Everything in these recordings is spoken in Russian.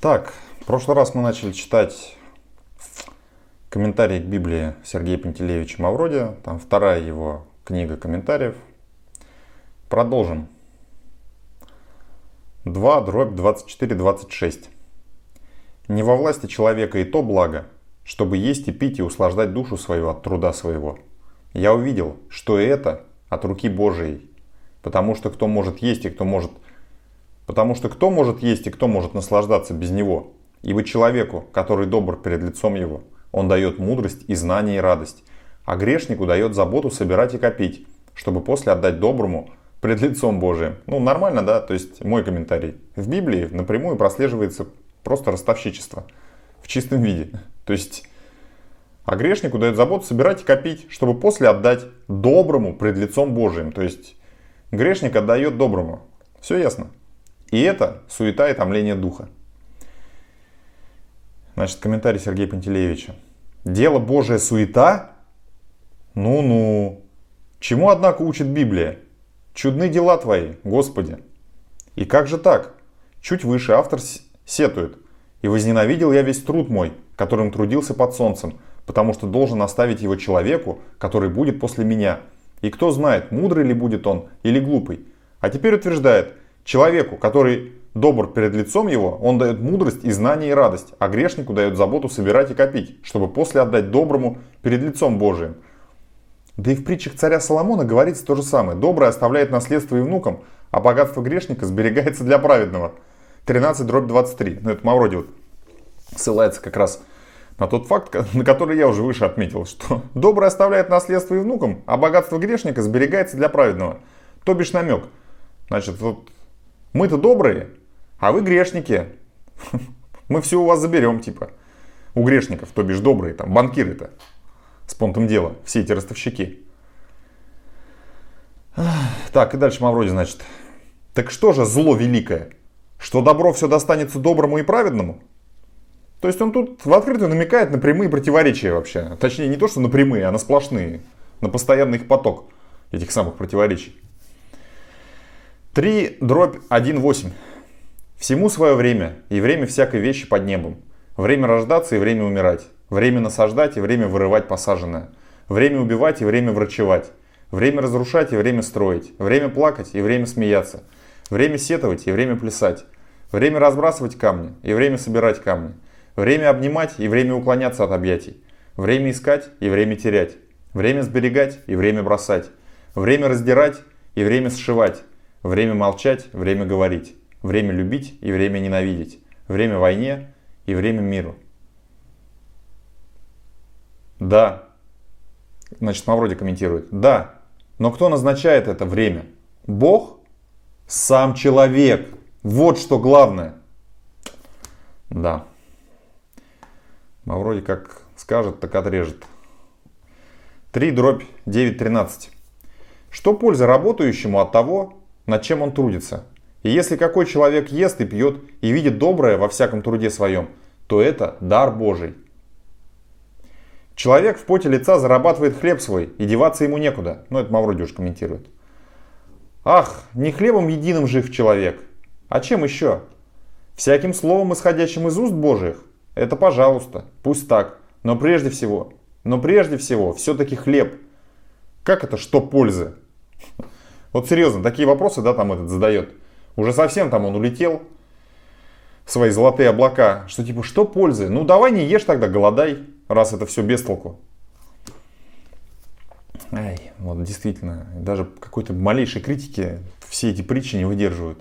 Так, в прошлый раз мы начали читать комментарии к Библии Сергея Пантелеевича Мавроди. Там вторая его книга комментариев. Продолжим. 2, дробь 24, 26. Не во власти человека и то благо, чтобы есть и пить и услаждать душу свою от труда своего. Я увидел, что и это от руки Божией, потому что кто может есть и кто может Потому что кто может есть и кто может наслаждаться без него? Ибо человеку, который добр перед лицом его, он дает мудрость и знание и радость, а грешнику дает заботу собирать и копить, чтобы после отдать доброму пред лицом Божиим. Ну, нормально, да? То есть, мой комментарий. В Библии напрямую прослеживается просто ростовщичество в чистом виде. То есть, а грешнику дает заботу собирать и копить, чтобы после отдать доброму пред лицом Божиим. То есть, грешник отдает доброму. Все ясно? И это суета и томление духа. Значит, комментарий Сергея Пантелеевича. Дело Божие суета? Ну-ну. Чему, однако, учит Библия? Чудны дела твои, Господи. И как же так? Чуть выше автор сетует. И возненавидел я весь труд мой, которым трудился под солнцем, потому что должен оставить его человеку, который будет после меня. И кто знает, мудрый ли будет он или глупый. А теперь утверждает, Человеку, который добр перед лицом его, он дает мудрость и знание и радость, а грешнику дает заботу собирать и копить, чтобы после отдать доброму перед лицом Божиим. Да и в притчах царя Соломона говорится то же самое. Добрый оставляет наследство и внукам, а богатство грешника сберегается для праведного. 13 дробь 23. Ну это Мавроди вот ссылается как раз на тот факт, на который я уже выше отметил, что добрый оставляет наследство и внукам, а богатство грешника сберегается для праведного. То бишь намек. Значит, вот мы-то добрые, а вы грешники. Мы все у вас заберем, типа. У грешников, то бишь добрые, там, банкиры-то. С понтом дела, все эти ростовщики. Так, и дальше Мавроди, значит. Так что же зло великое? Что добро все достанется доброму и праведному? То есть он тут в открытую намекает на прямые противоречия вообще. Точнее, не то, что на прямые, а на сплошные. На постоянный их поток этих самых противоречий. 3 дробь 1,8. Всему свое время, и время всякой вещи под небом. Время рождаться и время умирать. Время насаждать и время вырывать посаженное. Время убивать и время врачевать. Время разрушать и время строить. Время плакать и время смеяться. Время сетовать и время плясать. Время разбрасывать камни и время собирать камни. Время обнимать и время уклоняться от объятий. Время искать и время терять. Время сберегать и время бросать. Время раздирать и время сшивать. Время молчать, время говорить. Время любить и время ненавидеть. Время войне и время миру. Да. Значит, Мавроди комментирует. Да. Но кто назначает это время? Бог? Сам человек. Вот что главное. Да. Мавроди как скажет, так отрежет. 3 дробь 9.13. Что польза работающему от того, над чем он трудится. И если какой человек ест и пьет и видит доброе во всяком труде своем, то это дар Божий. Человек в поте лица зарабатывает хлеб свой, и деваться ему некуда. Ну, это Мавроди уж комментирует. Ах, не хлебом единым жив человек. А чем еще? Всяким словом, исходящим из уст Божьих. Это пожалуйста, пусть так. Но прежде всего, но прежде всего, все-таки хлеб. Как это, что пользы? Вот серьезно, такие вопросы, да, там этот задает. Уже совсем там он улетел в свои золотые облака. Что типа, что пользы? Ну давай не ешь тогда, голодай, раз это все без толку. Ай, вот действительно, даже какой-то малейшей критики все эти притчи не выдерживают.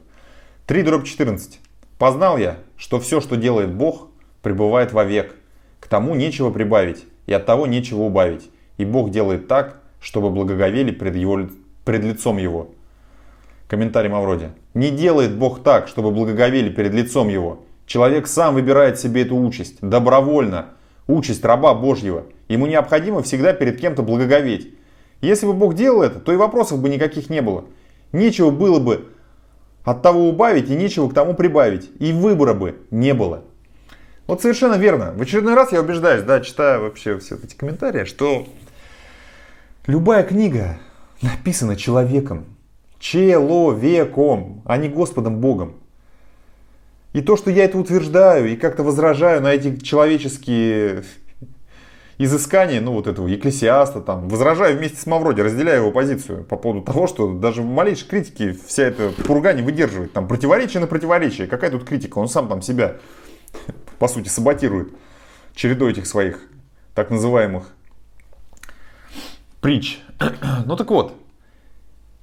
3 дробь 14. Познал я, что все, что делает Бог, пребывает вовек. К тому нечего прибавить, и от того нечего убавить. И Бог делает так, чтобы благоговели пред его пред лицом его. Комментарий Мавроди. Не делает Бог так, чтобы благоговели перед лицом его. Человек сам выбирает себе эту участь, добровольно, участь раба Божьего. Ему необходимо всегда перед кем-то благоговеть. Если бы Бог делал это, то и вопросов бы никаких не было. Нечего было бы от того убавить и нечего к тому прибавить. И выбора бы не было. Вот совершенно верно. В очередной раз я убеждаюсь, да, читая вообще все эти комментарии, что любая книга, написано человеком, человеком, а не Господом Богом. И то, что я это утверждаю и как-то возражаю на эти человеческие изыскания, ну вот этого екклесиаста, там, возражаю вместе с Мавроди, разделяю его позицию по поводу того, что даже в малейшей критике вся эта пурга не выдерживает. Там противоречие на противоречие. Какая тут критика? Он сам там себя, по сути, саботирует чередой этих своих так называемых притч. ну так вот,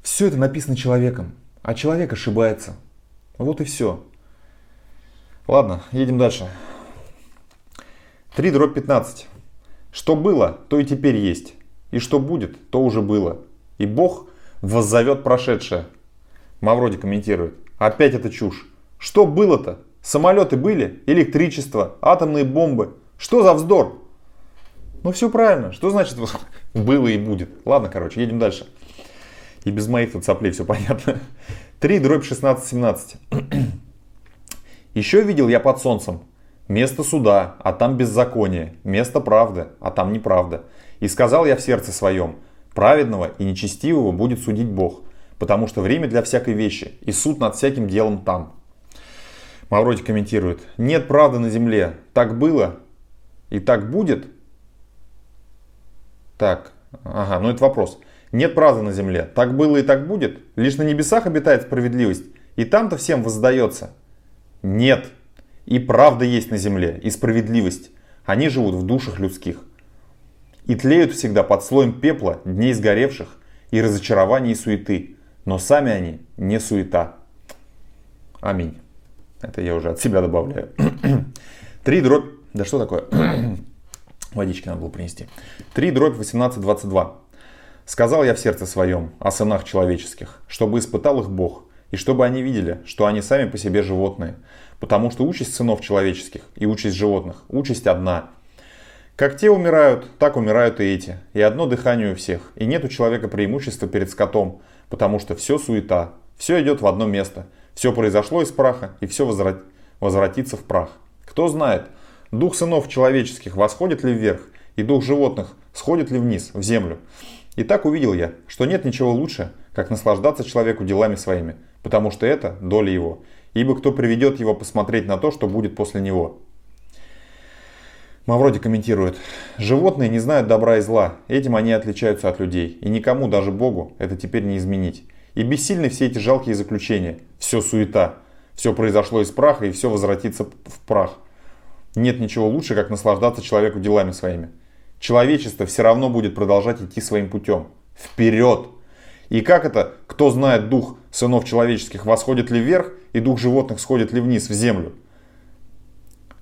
все это написано человеком, а человек ошибается. Вот и все. Ладно, едем дальше. 3 дробь 15. Что было, то и теперь есть. И что будет, то уже было. И Бог воззовет прошедшее. Мавроди комментирует. Опять это чушь. Что было-то? Самолеты были? Электричество? Атомные бомбы? Что за вздор? Ну все правильно. Что значит было и будет? Ладно, короче, едем дальше. И без моих тут соплей все понятно. 3 дробь 16 17. Еще видел я под солнцем. Место суда, а там беззаконие. Место правды, а там неправда. И сказал я в сердце своем, праведного и нечестивого будет судить Бог, потому что время для всякой вещи, и суд над всяким делом там. Мавроди комментирует, нет правды на земле, так было и так будет. Так, ага, ну это вопрос. Нет правды на земле, так было и так будет, лишь на небесах обитает справедливость, и там-то всем воздается. Нет. И правда есть на земле, и справедливость. Они живут в душах людских. И тлеют всегда под слоем пепла, дней сгоревших, и разочарований и суеты. Но сами они не суета. Аминь. Это я уже от себя добавляю. Три дробь... Да что такое? Водички надо было принести. Три дробь 18.22. Сказал я в сердце своем о сынах человеческих, чтобы испытал их Бог, и чтобы они видели, что они сами по себе животные. Потому что участь сынов человеческих и участь животных, участь одна. Как те умирают, так умирают и эти. И одно дыхание у всех. И нет у человека преимущества перед скотом, потому что все суета. Все идет в одно место. Все произошло из праха, и все возврат... возвратится в прах. Кто знает, дух сынов человеческих восходит ли вверх, и дух животных сходит ли вниз, в землю. И так увидел я, что нет ничего лучше, как наслаждаться человеку делами своими, потому что это доля его, ибо кто приведет его посмотреть на то, что будет после него. Мавроди комментирует, животные не знают добра и зла, этим они отличаются от людей, и никому, даже Богу, это теперь не изменить. И бессильны все эти жалкие заключения, все суета, все произошло из праха и все возвратится в прах. Нет ничего лучше, как наслаждаться человеку делами своими. Человечество все равно будет продолжать идти своим путем. Вперед! И как это, кто знает дух сынов человеческих, восходит ли вверх, и дух животных сходит ли вниз, в землю?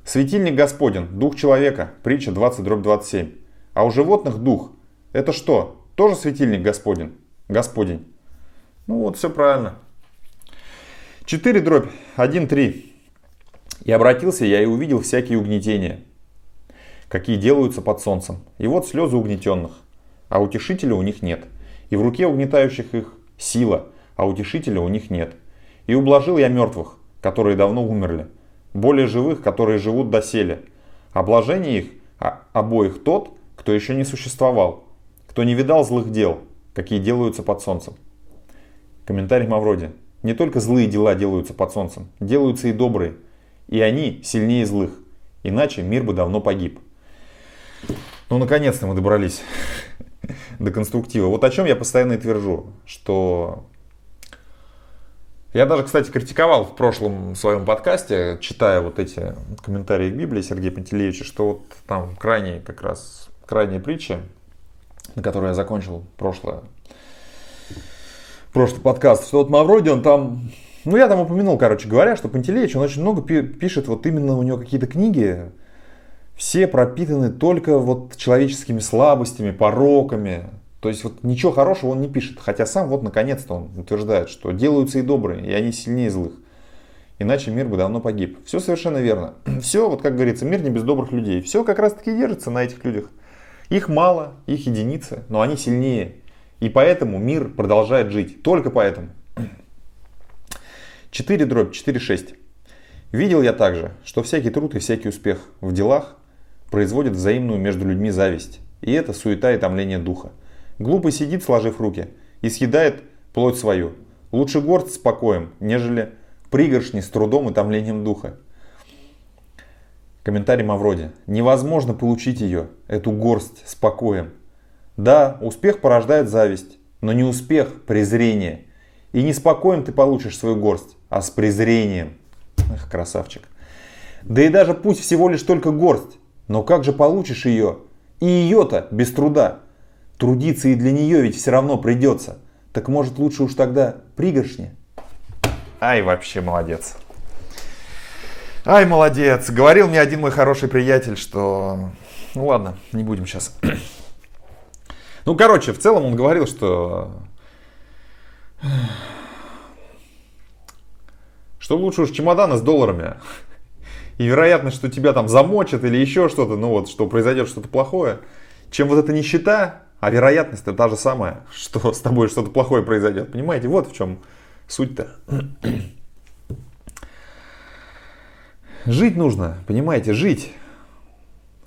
Светильник Господен, дух человека, притча 20 дробь 27. А у животных дух. Это что? Тоже светильник Господен? Господень. Ну вот, все правильно. 4 дробь 1, 3. И обратился я и увидел всякие угнетения, какие делаются под солнцем. И вот слезы угнетенных, а утешителя у них нет. И в руке угнетающих их сила, а утешителя у них нет. И ублажил я мертвых, которые давно умерли, более живых, которые живут доселе. А блажение их а обоих тот, кто еще не существовал, кто не видал злых дел, какие делаются под солнцем. Комментарий Мавроди. Не только злые дела делаются под солнцем, делаются и добрые. И они сильнее злых. Иначе мир бы давно погиб. Ну, наконец-то мы добрались до конструктива. Вот о чем я постоянно и твержу, что я даже, кстати, критиковал в прошлом своем подкасте, читая вот эти комментарии к Библии Сергея Пантелеевича, что вот там крайние как раз, крайние притчи, на которые я закончил прошлое, прошлый подкаст, что вот Мавроди, он там, ну я там упомянул, короче говоря, что Пантелеич, он очень много пишет, вот именно у него какие-то книги, все пропитаны только вот человеческими слабостями, пороками. То есть вот ничего хорошего он не пишет. Хотя сам вот наконец-то он утверждает, что делаются и добрые, и они сильнее злых. Иначе мир бы давно погиб. Все совершенно верно. Все, вот как говорится, мир не без добрых людей. Все как раз таки держится на этих людях. Их мало, их единицы, но они сильнее. И поэтому мир продолжает жить. Только поэтому. 4 дробь 4.6. Видел я также, что всякий труд и всякий успех в делах производит взаимную между людьми зависть. И это суета и томление духа. Глупый сидит, сложив руки, и съедает плоть свою. Лучше горд с покоем, нежели пригоршни с трудом и томлением духа. Комментарий Мавроди. Невозможно получить ее, эту горсть, с покоем. Да, успех порождает зависть, но не успех, презрение. И не спокоен ты получишь свою горсть, а с презрением. Эх, красавчик. Да и даже пусть всего лишь только горсть, но как же получишь ее? И ее-то без труда. Трудиться и для нее ведь все равно придется. Так может лучше уж тогда пригоршни? Ай, вообще молодец. Ай, молодец. Говорил мне один мой хороший приятель, что... Ну ладно, не будем сейчас. Ну, короче, в целом он говорил, что... Что лучше уж чемоданы с долларами. И вероятность, что тебя там замочат или еще что-то, ну вот, что произойдет что-то плохое, чем вот эта нищета, а вероятность это та же самая, что с тобой что-то плохое произойдет. Понимаете, вот в чем суть-то. Жить нужно, понимаете, жить.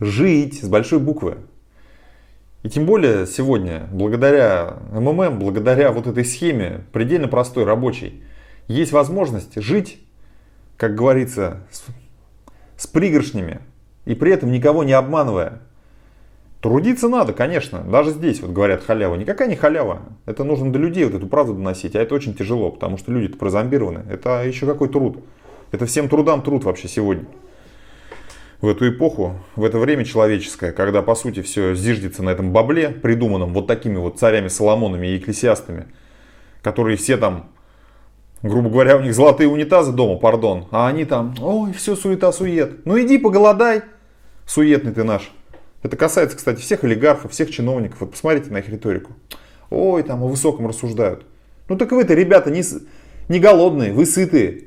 Жить с большой буквы. И тем более сегодня, благодаря МММ, благодаря вот этой схеме, предельно простой, рабочей, есть возможность жить, как говорится, с, с пригоршнями, и при этом никого не обманывая. Трудиться надо, конечно, даже здесь вот говорят халява. Никакая не халява. Это нужно до людей вот эту правду доносить, а это очень тяжело, потому что люди-то прозомбированы. Это еще какой труд. Это всем трудам труд вообще сегодня в эту эпоху, в это время человеческое, когда по сути все зиждется на этом бабле, придуманном вот такими вот царями Соломонами и экклесиастами, которые все там, грубо говоря, у них золотые унитазы дома, пардон, а они там, ой, все суета-сует. Ну иди поголодай, суетный ты наш. Это касается, кстати, всех олигархов, всех чиновников. Вот посмотрите на их риторику. Ой, там о высоком рассуждают. Ну так вы-то, ребята, не, не голодные, вы сытые.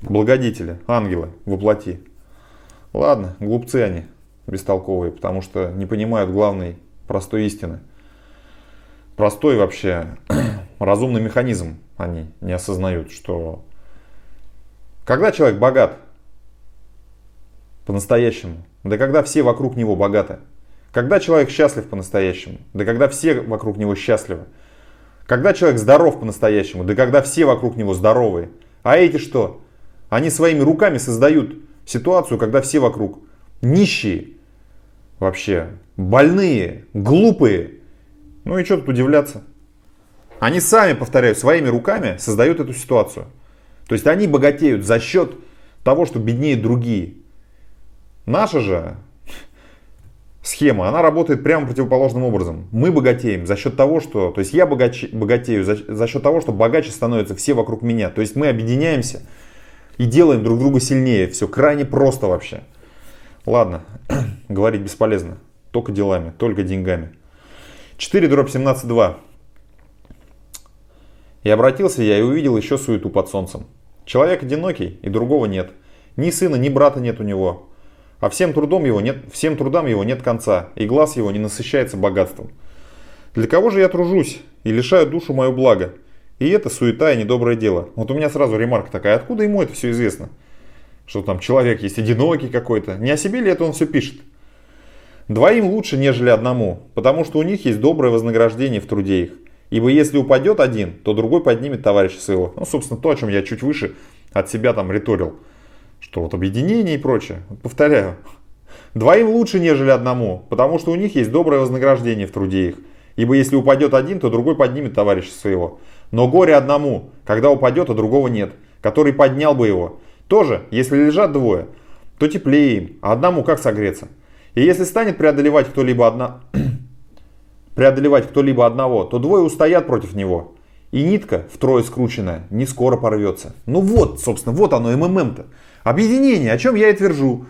Благодетели, ангелы воплоти. Ладно, глупцы они, бестолковые, потому что не понимают главной простой истины. Простой вообще разумный механизм они не осознают, что когда человек богат по-настоящему, да когда все вокруг него богаты, когда человек счастлив по-настоящему, да когда все вокруг него счастливы, когда человек здоров по-настоящему, да когда все вокруг него здоровые, а эти что? Они своими руками создают ситуацию, когда все вокруг нищие, вообще больные, глупые. Ну и что тут удивляться? Они сами, повторяю, своими руками создают эту ситуацию. То есть они богатеют за счет того, что беднее другие. Наша же схема, она работает прямо противоположным образом. Мы богатеем за счет того, что... То есть я богаче, богатею за, за счет того, что богаче становятся все вокруг меня. То есть мы объединяемся и делаем друг друга сильнее. Все крайне просто вообще. Ладно, говорить бесполезно. Только делами, только деньгами. 4 дробь 17.2. И обратился я и увидел еще суету под солнцем. Человек одинокий, и другого нет. Ни сына, ни брата нет у него. А всем, трудом его нет, всем трудам его нет конца, и глаз его не насыщается богатством. Для кого же я тружусь и лишаю душу мою блага? И это суета и недоброе дело. Вот у меня сразу ремарка такая, откуда ему это все известно? Что там человек есть одинокий какой-то. Не о себе ли это он все пишет? Двоим лучше, нежели одному, потому что у них есть доброе вознаграждение в труде их. Ибо если упадет один, то другой поднимет товарища своего. Ну, собственно, то, о чем я чуть выше от себя там риторил. Что вот объединение и прочее. Повторяю. Двоим лучше, нежели одному, потому что у них есть доброе вознаграждение в труде их. Ибо если упадет один, то другой поднимет товарища своего. Но горе одному, когда упадет, а другого нет, который поднял бы его. Тоже, если лежат двое, то теплее им, а одному как согреться? И если станет преодолевать кто-либо одна... преодолевать кто-либо одного, то двое устоят против него. И нитка, втрое скрученная, не скоро порвется. Ну вот, собственно, вот оно, МММ-то. Объединение, о чем я и твержу.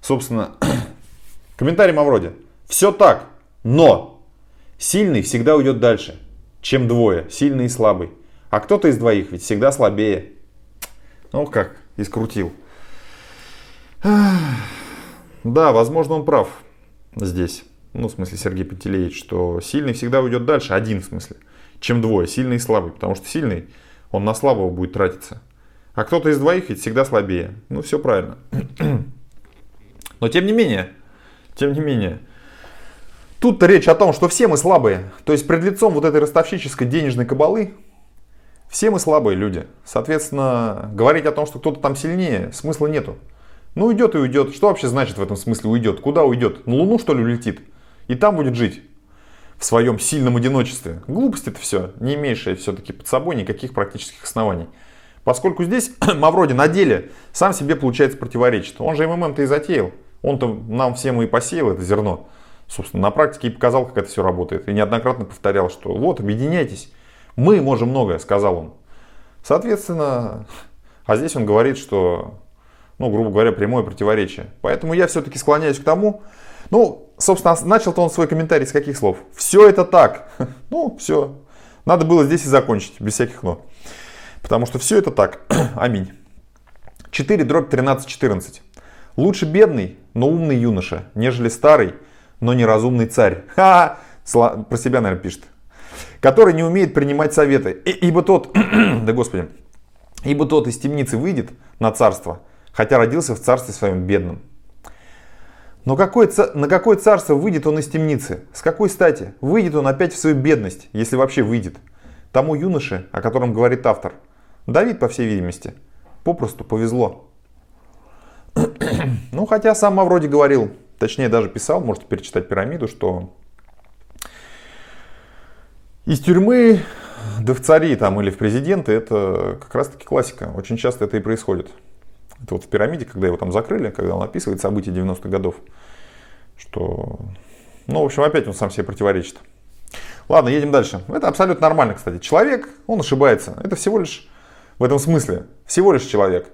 Собственно, комментарий Мавроди. Все так, но сильный всегда уйдет дальше чем двое, сильный и слабый. А кто-то из двоих ведь всегда слабее. Ну как, искрутил. Да, возможно, он прав здесь. Ну, в смысле, Сергей Пантелеевич, что сильный всегда уйдет дальше, один в смысле, чем двое, сильный и слабый. Потому что сильный, он на слабого будет тратиться. А кто-то из двоих ведь всегда слабее. Ну, все правильно. Но тем не менее, тем не менее, Тут речь о том, что все мы слабые. То есть пред лицом вот этой ростовщической денежной кабалы Все мы слабые люди. Соответственно, говорить о том, что кто-то там сильнее, смысла нету. Ну, уйдет и уйдет. Что вообще значит в этом смысле уйдет? Куда уйдет? На Луну, что ли, улетит? И там будет жить в своем сильном одиночестве. Глупость это все, не имеющая все-таки под собой никаких практических оснований. Поскольку здесь Мавроди на деле сам себе, получается, противоречит. Он же МММ-то и затеял. Он-то нам всем и посеял это зерно. Собственно, на практике и показал, как это все работает. И неоднократно повторял, что вот, объединяйтесь. Мы можем многое, сказал он. Соответственно, а здесь он говорит, что, ну, грубо говоря, прямое противоречие. Поэтому я все-таки склоняюсь к тому, ну, собственно, начал-то он свой комментарий с каких слов? Все это так. Ну, все. Надо было здесь и закончить, без всяких но. Потому что все это так. Аминь. 4 дробь 13 14. Лучше бедный, но умный юноша, нежели старый, но неразумный царь. Ха! Про себя, наверное, пишет. Который не умеет принимать советы. И, ибо тот, да господи, ибо тот из темницы выйдет на царство, хотя родился в царстве своем бедном. Но какое, на какое царство выйдет он из темницы? С какой стати? Выйдет он опять в свою бедность, если вообще выйдет. Тому юноше, о котором говорит автор. Давид, по всей видимости, попросту повезло. ну, хотя сам Мавроди говорил, точнее даже писал, можете перечитать пирамиду, что из тюрьмы да в цари там, или в президенты это как раз таки классика. Очень часто это и происходит. Это вот в пирамиде, когда его там закрыли, когда он описывает события 90-х годов, что, ну, в общем, опять он сам себе противоречит. Ладно, едем дальше. Это абсолютно нормально, кстати. Человек, он ошибается. Это всего лишь, в этом смысле, всего лишь человек.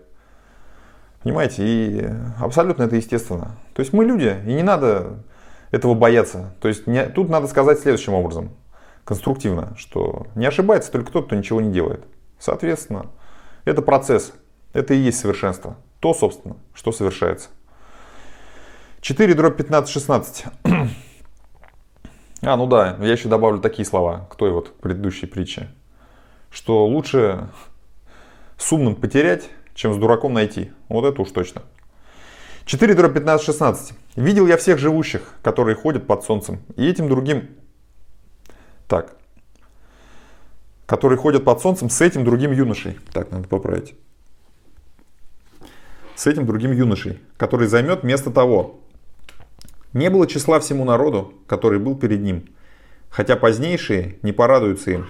Понимаете, и абсолютно это естественно. То есть мы люди, и не надо этого бояться. То есть не, тут надо сказать следующим образом, конструктивно, что не ошибается только тот, кто ничего не делает. Соответственно, это процесс, это и есть совершенство. То, собственно, что совершается. 4 дробь 15, 16. а, ну да, я еще добавлю такие слова к той вот предыдущей притче. Что лучше с умным потерять, чем с дураком найти. Вот это уж точно. 4 дробь 15, 16. Видел я всех живущих, которые ходят под солнцем, и этим другим... Так. Которые ходят под солнцем с этим другим юношей. Так, надо поправить. С этим другим юношей, который займет место того. Не было числа всему народу, который был перед ним, хотя позднейшие не порадуются им.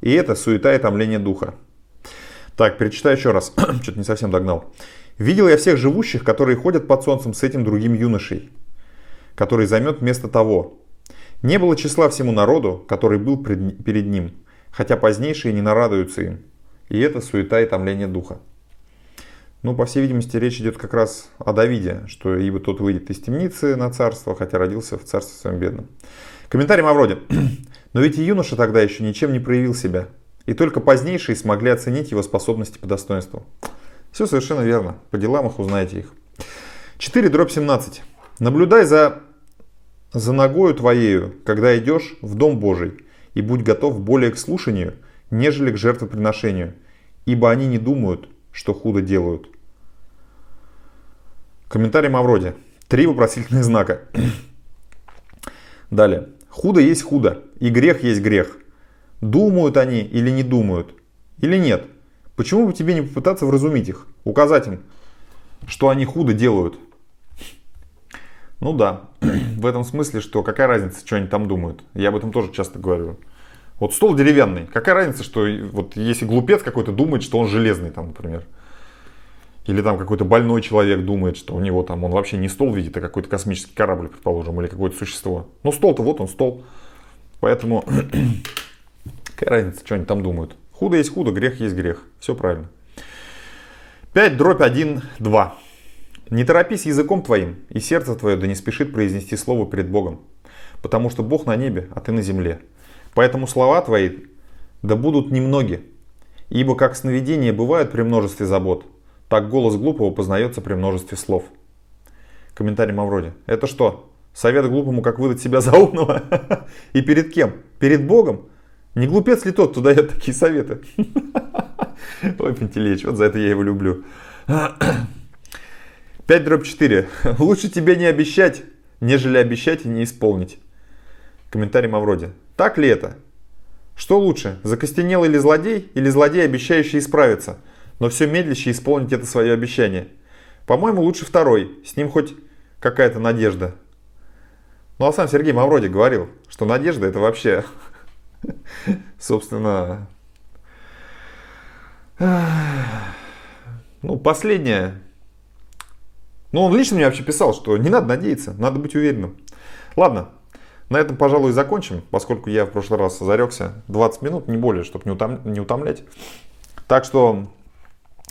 И это суета и томление духа. Так, перечитаю еще раз. Что-то не совсем догнал. Видел я всех живущих, которые ходят под солнцем с этим другим юношей, который займет место того. Не было числа всему народу, который был пред, перед ним, хотя позднейшие не нарадуются им. И это суета и томление духа. Ну, по всей видимости, речь идет как раз о Давиде, что ибо тот выйдет из темницы на царство, хотя родился в царстве своем бедном. Комментарий Мавроди. Но ведь и юноша тогда еще ничем не проявил себя, и только позднейшие смогли оценить его способности по достоинству. Все совершенно верно. По делам их узнаете их. 4 дробь 17. Наблюдай за, за ногою твоею, когда идешь в Дом Божий, и будь готов более к слушанию, нежели к жертвоприношению, ибо они не думают, что худо делают. Комментарий Мавроди. Три вопросительных знака. Далее. Худо есть худо, и грех есть грех. Думают они или не думают? Или нет? Почему бы тебе не попытаться вразумить их? Указать им, что они худо делают? Ну да, в этом смысле, что какая разница, что они там думают. Я об этом тоже часто говорю. Вот стол деревянный. Какая разница, что вот если глупец какой-то думает, что он железный там, например. Или там какой-то больной человек думает, что у него там он вообще не стол видит, а какой-то космический корабль, предположим, или какое-то существо. Ну стол-то вот он стол. Поэтому Какая разница, что они там думают? Худо есть худо, грех есть грех. Все правильно. 5 дробь 1, 2. Не торопись языком твоим, и сердце твое да не спешит произнести слово перед Богом. Потому что Бог на небе, а ты на земле. Поэтому слова твои да будут немноги. Ибо как сновидения бывают при множестве забот, так голос глупого познается при множестве слов. Комментарий Мавроди. Это что? Совет глупому, как выдать себя за умного? И перед кем? Перед Богом? Не глупец ли тот, кто дает такие советы? Ой, Пантелеич, вот за это я его люблю. 5 дробь 4. Лучше тебе не обещать, нежели обещать и не исполнить. Комментарий Мавроди. Так ли это? Что лучше, закостенелый или злодей, или злодей, обещающий исправиться, но все медлящий исполнить это свое обещание? По-моему, лучше второй, с ним хоть какая-то надежда. Ну а сам Сергей Мавроди говорил, что надежда это вообще, собственно, ну, последнее. Ну, он лично мне вообще писал, что не надо надеяться, надо быть уверенным. Ладно, на этом, пожалуй, закончим, поскольку я в прошлый раз зарекся 20 минут, не более, чтобы не, утом, не утомлять. Так что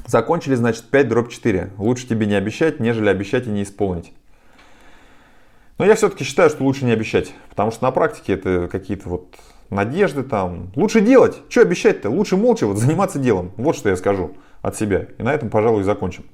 закончили, значит, 5 дробь 4. Лучше тебе не обещать, нежели обещать и не исполнить. Но я все-таки считаю, что лучше не обещать, потому что на практике это какие-то вот надежды там. Лучше делать. Что обещать-то? Лучше молча вот заниматься делом. Вот что я скажу от себя. И на этом, пожалуй, закончим.